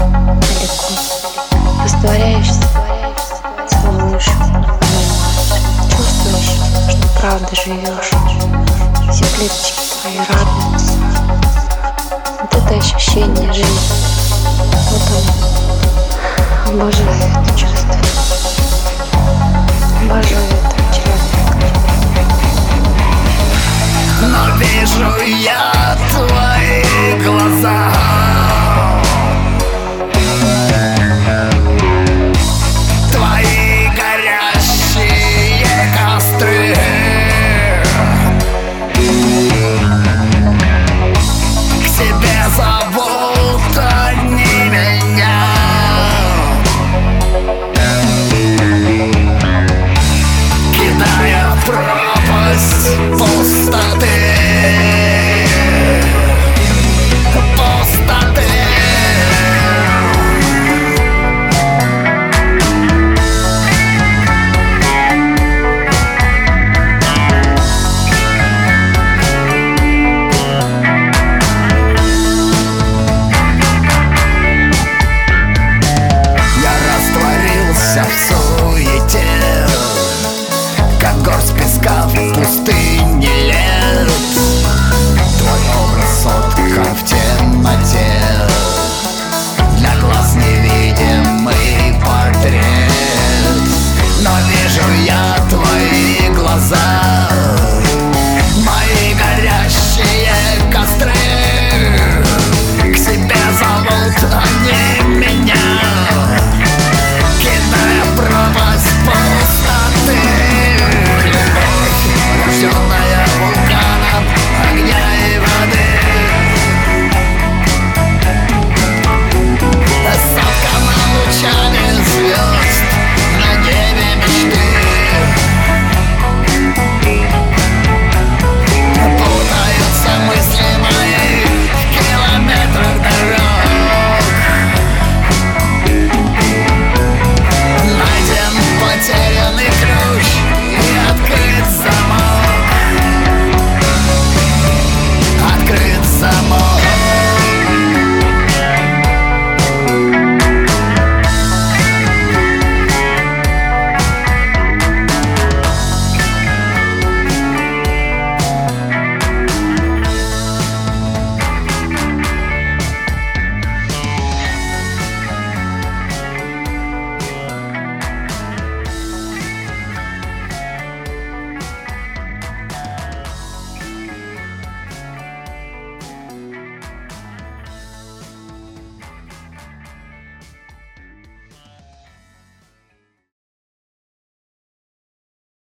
далеко, растворяешься, целуешь, чувствуешь, что правда живешь, все клеточки твои радуются. Вот это ощущение жизни, вот оно, обожаю это чувство, обожаю этого человека. Но вижу я твои глаза.